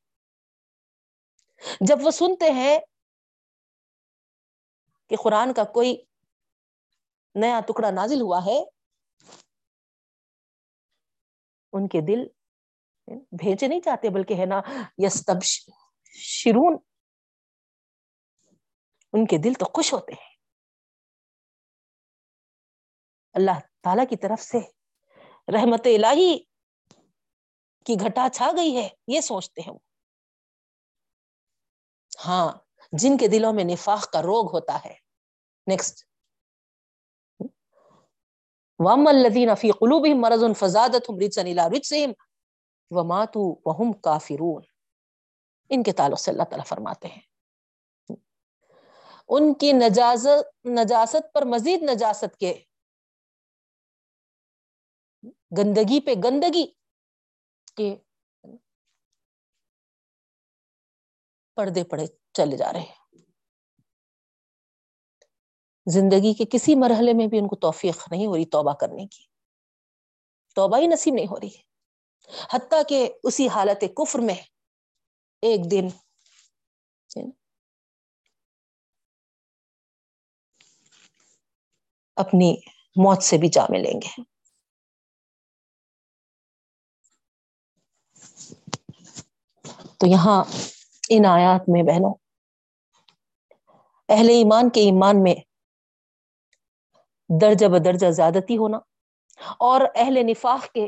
جب وہ سنتے ہیں کہ قرآن کا کوئی نیا ٹکڑا نازل ہوا ہے، ان کے دل بھیجے نہیں چاہتے بلکہ ہے نا یس تب شرون ان کے دل تو خوش ہوتے ہیں۔ اللہ تعالی کی طرف سے رحمت الہی کی گھٹا چھا گئی ہے، یہ سوچتے ہیں وہ۔ ہاں جن کے دلوں میں نفاق کا روگ ہوتا ہے۔ نیکسٹ وام الدین فی قلوب مرض فزادت وماتو وہم کافرون ان کے تعلق سے اللہ تعالیٰ فرماتے ہیں۔ ان کی نجازت نجاست پر مزید نجاست کے۔ گندگی پہ گندگی کے پردے پڑے چلے جا رہے ہیں۔ زندگی کے کسی مرحلے میں بھی ان کو توفیق نہیں ہو رہی توبہ کرنے کی۔ توبہ ہی نصیب نہیں ہو رہی۔ حتیٰ کہ اسی حالت کفر میں ایک دن اپنی موت سے بھی جا ملیں گے۔ تو یہاں ان آیات میں بہنوں۔ اہل ایمان کے ایمان میں درجہ بدرجہ زیادتی ہونا اور اہل نفاق کے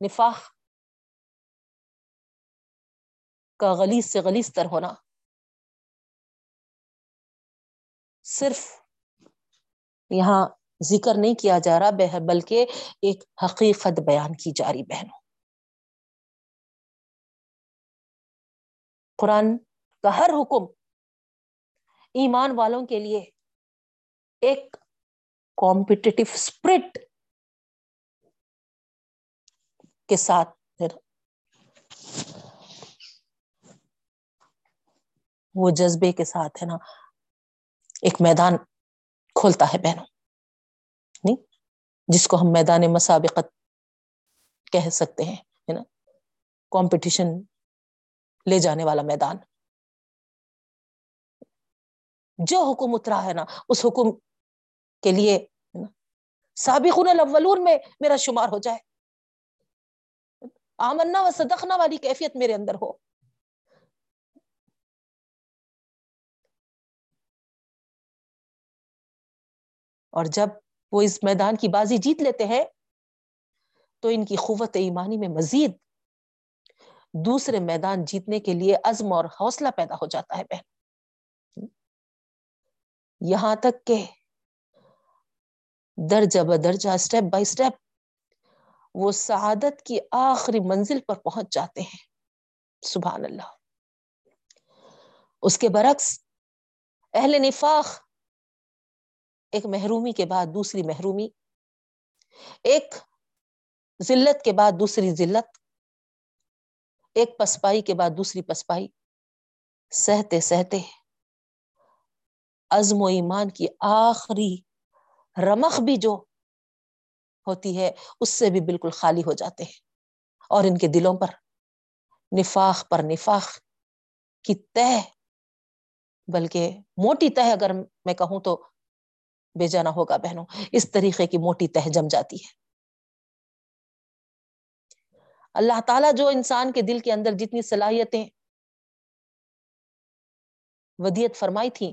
نفاق کا غلیظ سے غلیظ تر ہونا۔ صرف یہاں ذکر نہیں کیا جا رہا بلکہ ایک حقیقت بیان کی جا رہی بہنوں۔ قرآن کا ہر حکم ایمان والوں کے لیے ایک کمپٹیٹو اسپرٹ کے ساتھ وہ جذبے کے ساتھ ہے نا، ایک میدان کھولتا ہے بہنوں، نہیں؟ جس کو ہم میدان مسابقت کہہ سکتے ہیں نا؟ کمپٹیشن لے جانے والا میدان۔ جو حکم اترا ہے نا، اس حکم کے لیے سابقون الاولون میں میرا شمار ہو جائے۔ آمنا و صدقنا والی کیفیت میرے اندر ہو۔ اور جب وہ اس میدان کی بازی جیت لیتے ہیں، تو ان کی قوت ایمانی میں مزید دوسرے میدان جیتنے کے لیے عزم اور حوصلہ پیدا ہو جاتا ہے بہن۔ یہاں تک کہ درجہ بدرجہ اسٹیپ بائی اسٹیپ وہ سعادت کی آخری منزل پر پہنچ جاتے ہیں۔ سبحان اللہ۔ اس کے برعکس اہل نفاق ایک محرومی کے بعد دوسری محرومی، ایک ذلت کے بعد دوسری ذلت ایک پسپائی کے بعد دوسری پسپائی سہتے سہتے۔ عزم و ایمان کی آخری رمخ بھی جو ہوتی ہے، اس سے بھی بالکل خالی ہو جاتے ہیں۔ اور ان کے دلوں پر نفاق پر نفاق کی تہ، بلکہ موٹی تہ اگر میں کہوں تو بے جانا ہوگا بہنوں۔ اس طریقے کی موٹی تہ جم جاتی ہے۔ اللہ تعالیٰ جو انسان کے دل کے اندر جتنی صلاحیتیں ودیت فرمائی تھی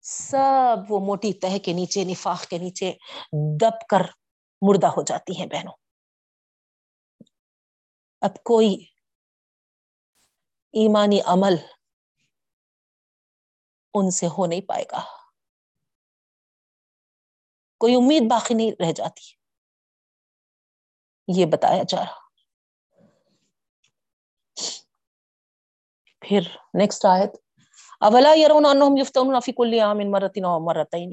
سب وہ موٹی تہ کے نیچے، نفاق کے نیچے دب کر مردہ ہو جاتی ہیں بہنوں۔ اب کوئی ایمانی عمل ان سے ہو نہیں پائے گا۔ کوئی امید باقی نہیں رہ جاتی۔ یہ بتایا جا رہا۔ پھر نیکسٹ آیت اولا یرون انہم یفتون فی کل عام مرتين او مرتين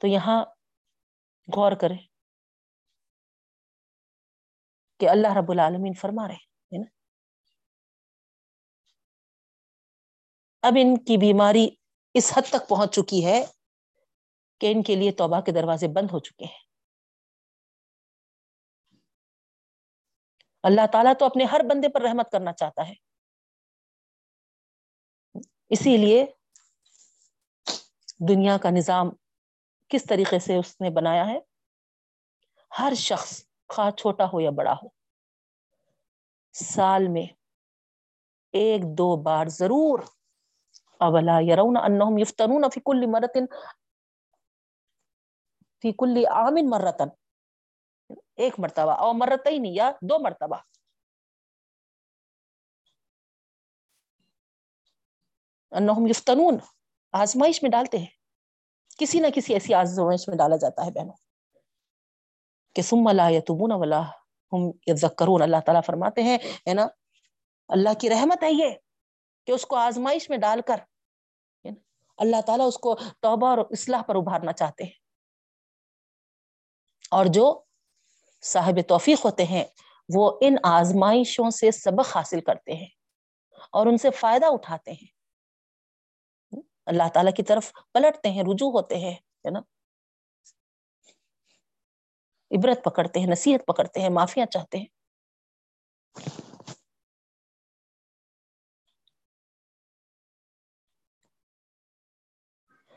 تو یہاں غور کریں کہ اللہ رب العالمین فرما رہے ہیں اب ان کی بیماری اس حد تک پہنچ چکی ہے کہ ان کے لیے توبہ کے دروازے بند ہو چکے ہیں۔ اللہ تعالیٰ تو اپنے ہر بندے پر رحمت کرنا چاہتا ہے۔ اسی لیے دنیا کا نظام کس طریقے سے اس نے بنایا ہے؟ ہر شخص خواہ چھوٹا ہو یا بڑا ہو، سال میں ایک دو بار ضرور اولا یرون انہم یفتنون فی کل مرتن، فی کل عام مرتن۔ ایک مرتبہ او مرتین یا دو مرتبہ۔ انہم یفتنون۔ آزمائش میں ڈالتے ہیں۔ کسی نہ کسی ایسی آزمائش میں ڈالا جاتا ہے بہنوں۔ کہ ثم لا یتوبون ولا ہم یذکرون۔ اللہ تعالیٰ فرماتے ہیں، ہے نا، اللہ کی رحمت ہے یہ کہ اس کو آزمائش میں ڈال کر اللہ تعالیٰ اس کو توبہ اور اصلاح پر ابھارنا چاہتے ہیں۔ اور جو صاحب توفیق ہوتے ہیں، وہ ان آزمائشوں سے سبق حاصل کرتے ہیں اور ان سے فائدہ اٹھاتے ہیں۔ اللہ تعالیٰ کی طرف پلٹتے ہیں، رجوع ہوتے ہیں، ہے نا؟ عبرت پکڑتے ہیں، نصیحت پکڑتے ہیں، معافیاں چاہتے ہیں۔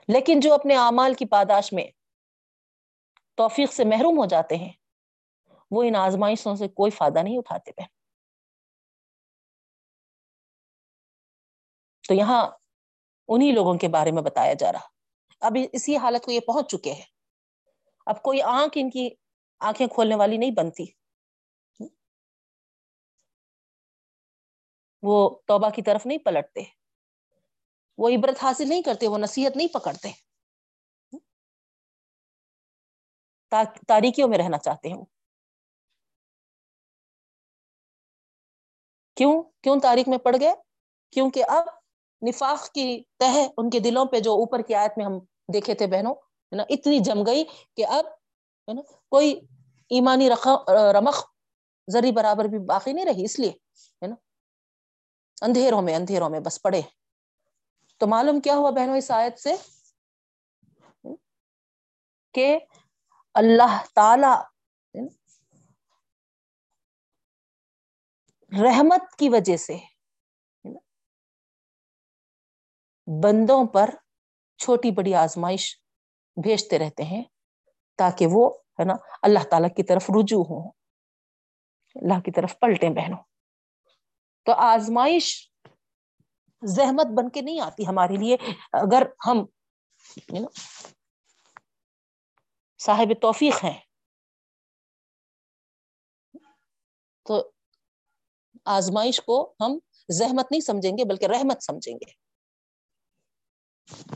لیکن جو اپنے اعمال کی پاداش میں توفیق سے محروم ہو جاتے ہیں وہ ان آزمائشوں سے کوئی فائدہ نہیں اٹھاتے بہن تو یہاں انہی لوگوں کے بارے میں بتایا جا رہا۔ اب اسی حالت کو یہ پہنچ چکے ہیں۔ اب کوئی آنکھ ان کی آنکھیں کھولنے والی نہیں بنتی۔ وہ توبہ کی طرف نہیں پلٹتے۔ وہ عبرت حاصل نہیں کرتے، وہ نصیحت نہیں پکڑتے۔ تاریکیوں میں رہنا چاہتے ہیں کیوں؟ کیوں تاریخ میں پڑ گئے؟ کیونکہ اب نفاق کی تہ ان کے دلوں پہ جو اوپر کی آیت میں ہم دیکھے تھے بہنوں، ہے نا، اتنی جم گئی کہ اب، ہے نا، کوئی ایمانی رمخ زری برابر بھی باقی نہیں رہی، اس لیے، ہے نا، اندھیروں میں اندھیروں میں بس پڑے۔ تو معلوم کیا ہوا بہنوں اس آیت سے؟ کہ اللہ تعالی رحمت کی وجہ سے بندوں پر چھوٹی بڑی آزمائش بھیجتے رہتے ہیں تاکہ وہ، ہے نا، اللہ تعالی کی طرف رجوع ہوں۔ اللہ کی طرف پلٹیں بہنوں۔ تو آزمائش زحمت بن کے نہیں آتی ہمارے لیے۔ اگر ہم صاحب توفیق ہیں، تو آزمائش کو ہم زحمت نہیں سمجھیں گے بلکہ رحمت سمجھیں گے۔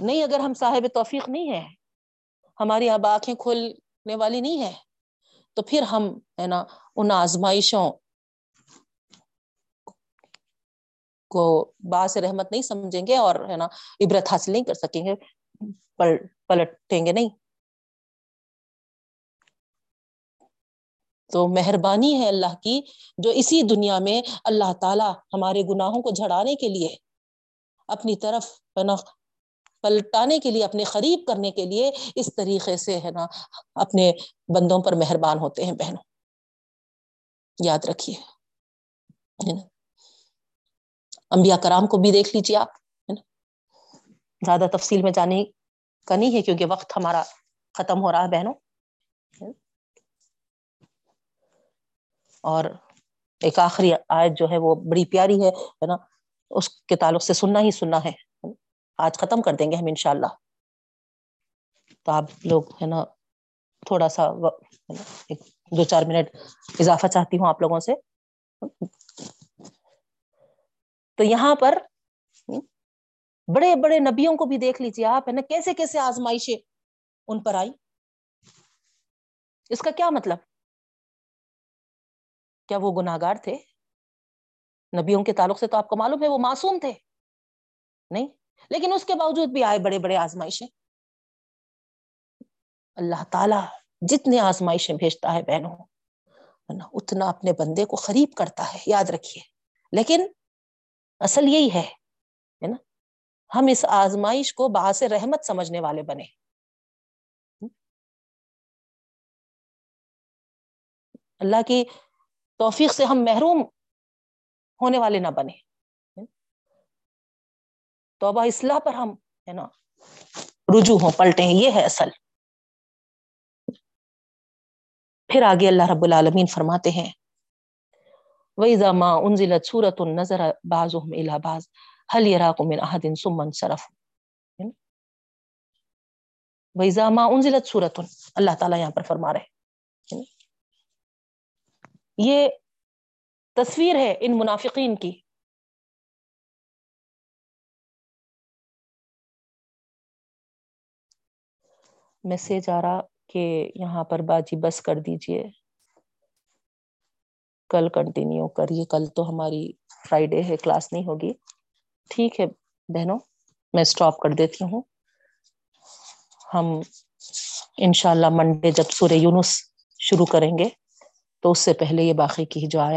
نہیں اگر ہم صاحب توفیق نہیں ہے ہماری اب آنکھیں کھولنے والی نہیں ہے تو پھر ہم ہے نا ان آزمائشوں کو باس رحمت نہیں سمجھیں گے اور ہے نا عبرت حاصل نہیں کر سکیں گے پلٹیں گے نہیں۔ تو مہربانی ہے اللہ کی جو اسی دنیا میں اللہ تعالی ہمارے گناہوں کو جھڑانے کے لیے، اپنی طرف ہے نا پلٹانے کے لیے، اپنے قریب کرنے کے لیے اس طریقے سے ہے نا اپنے بندوں پر مہربان ہوتے ہیں بہنوں۔ یاد رکھیے انبیاء کرام کو بھی دیکھ لیجیے آپ زیادہ تفصیل میں جانے کا نہیں ہے کیونکہ وقت ہمارا ختم ہو رہا ہے بہنوں۔ اور ایک آخری آیت جو ہے وہ بڑی پیاری ہے نا؟ اس کے تعلق سے سننا ہی سننا ہے۔ آج ختم کر دیں گے ہم انشاءاللہ۔ تو آپ لوگ، ہے نا، تھوڑا سا دو چار منٹ اضافہ چاہتی ہوں آپ لوگوں سے۔ تو یہاں پر بڑے بڑے نبیوں کو بھی دیکھ لیجیے آپ، ہے نا، کیسے کیسے آزمائشیں ان پر آئی اس کا کیا مطلب؟ کیا وہ گناگار تھے؟ نبیوں کے تعلق سے تو آپ کو معلوم ہے، وہ معصوم تھے۔ نہیں؟ لیکن اس کے باوجود بھی آئے بڑے بڑے آزمائشیں۔ اللہ تعالی جتنے آزمائشیں بھیجتا ہے بہنوں اتنا اپنے بندے کو قریب کرتا ہے، یاد رکھیے۔ لیکن اصل یہی ہے نا؟ ہم اس آزمائش کو باس رحمت سمجھنے والے بنے۔ اللہ کی توفیق سے ہم محروم ہونے والے نہ بنے توبہ اصلاح پر ہم ہے نا رجوع ہوں پلٹے ہیں یہ ہے اصل۔ پھر آگے اللہ رب العالمین فرماتے ہیں، وَإِذَا مَا أُنزِلَتْ سُورَةٌ نَظَرَ بَعْضُهُمْ إِلَى بَعْضٍ هَلْ يَرَاكُمْ مِنْ أَحَدٍ ثُمَّ انصَرَفُوا۔ وَإِذَا مَا أُنزِلَتْ سُورَةٌ، اللہ تعالیٰ یہاں پر فرما رہے ہیں۔ یہ تصویر ہے ان منافقین کی۔ میسج آ رہا کہ یہاں پر باجی بس کر دیجیے۔ کل کنٹینیو کریے۔ کل تو ہماری فرائیڈے ہے، کلاس نہیں ہوگی۔ ٹھیک ہے بہنوں، میں اسٹاپ کر دیتی ہوں۔ ہم انشاءاللہ منڈے جب سورہ یونس شروع کریں گے۔ تو اس سے پہلے یہ باقی کی جو آیا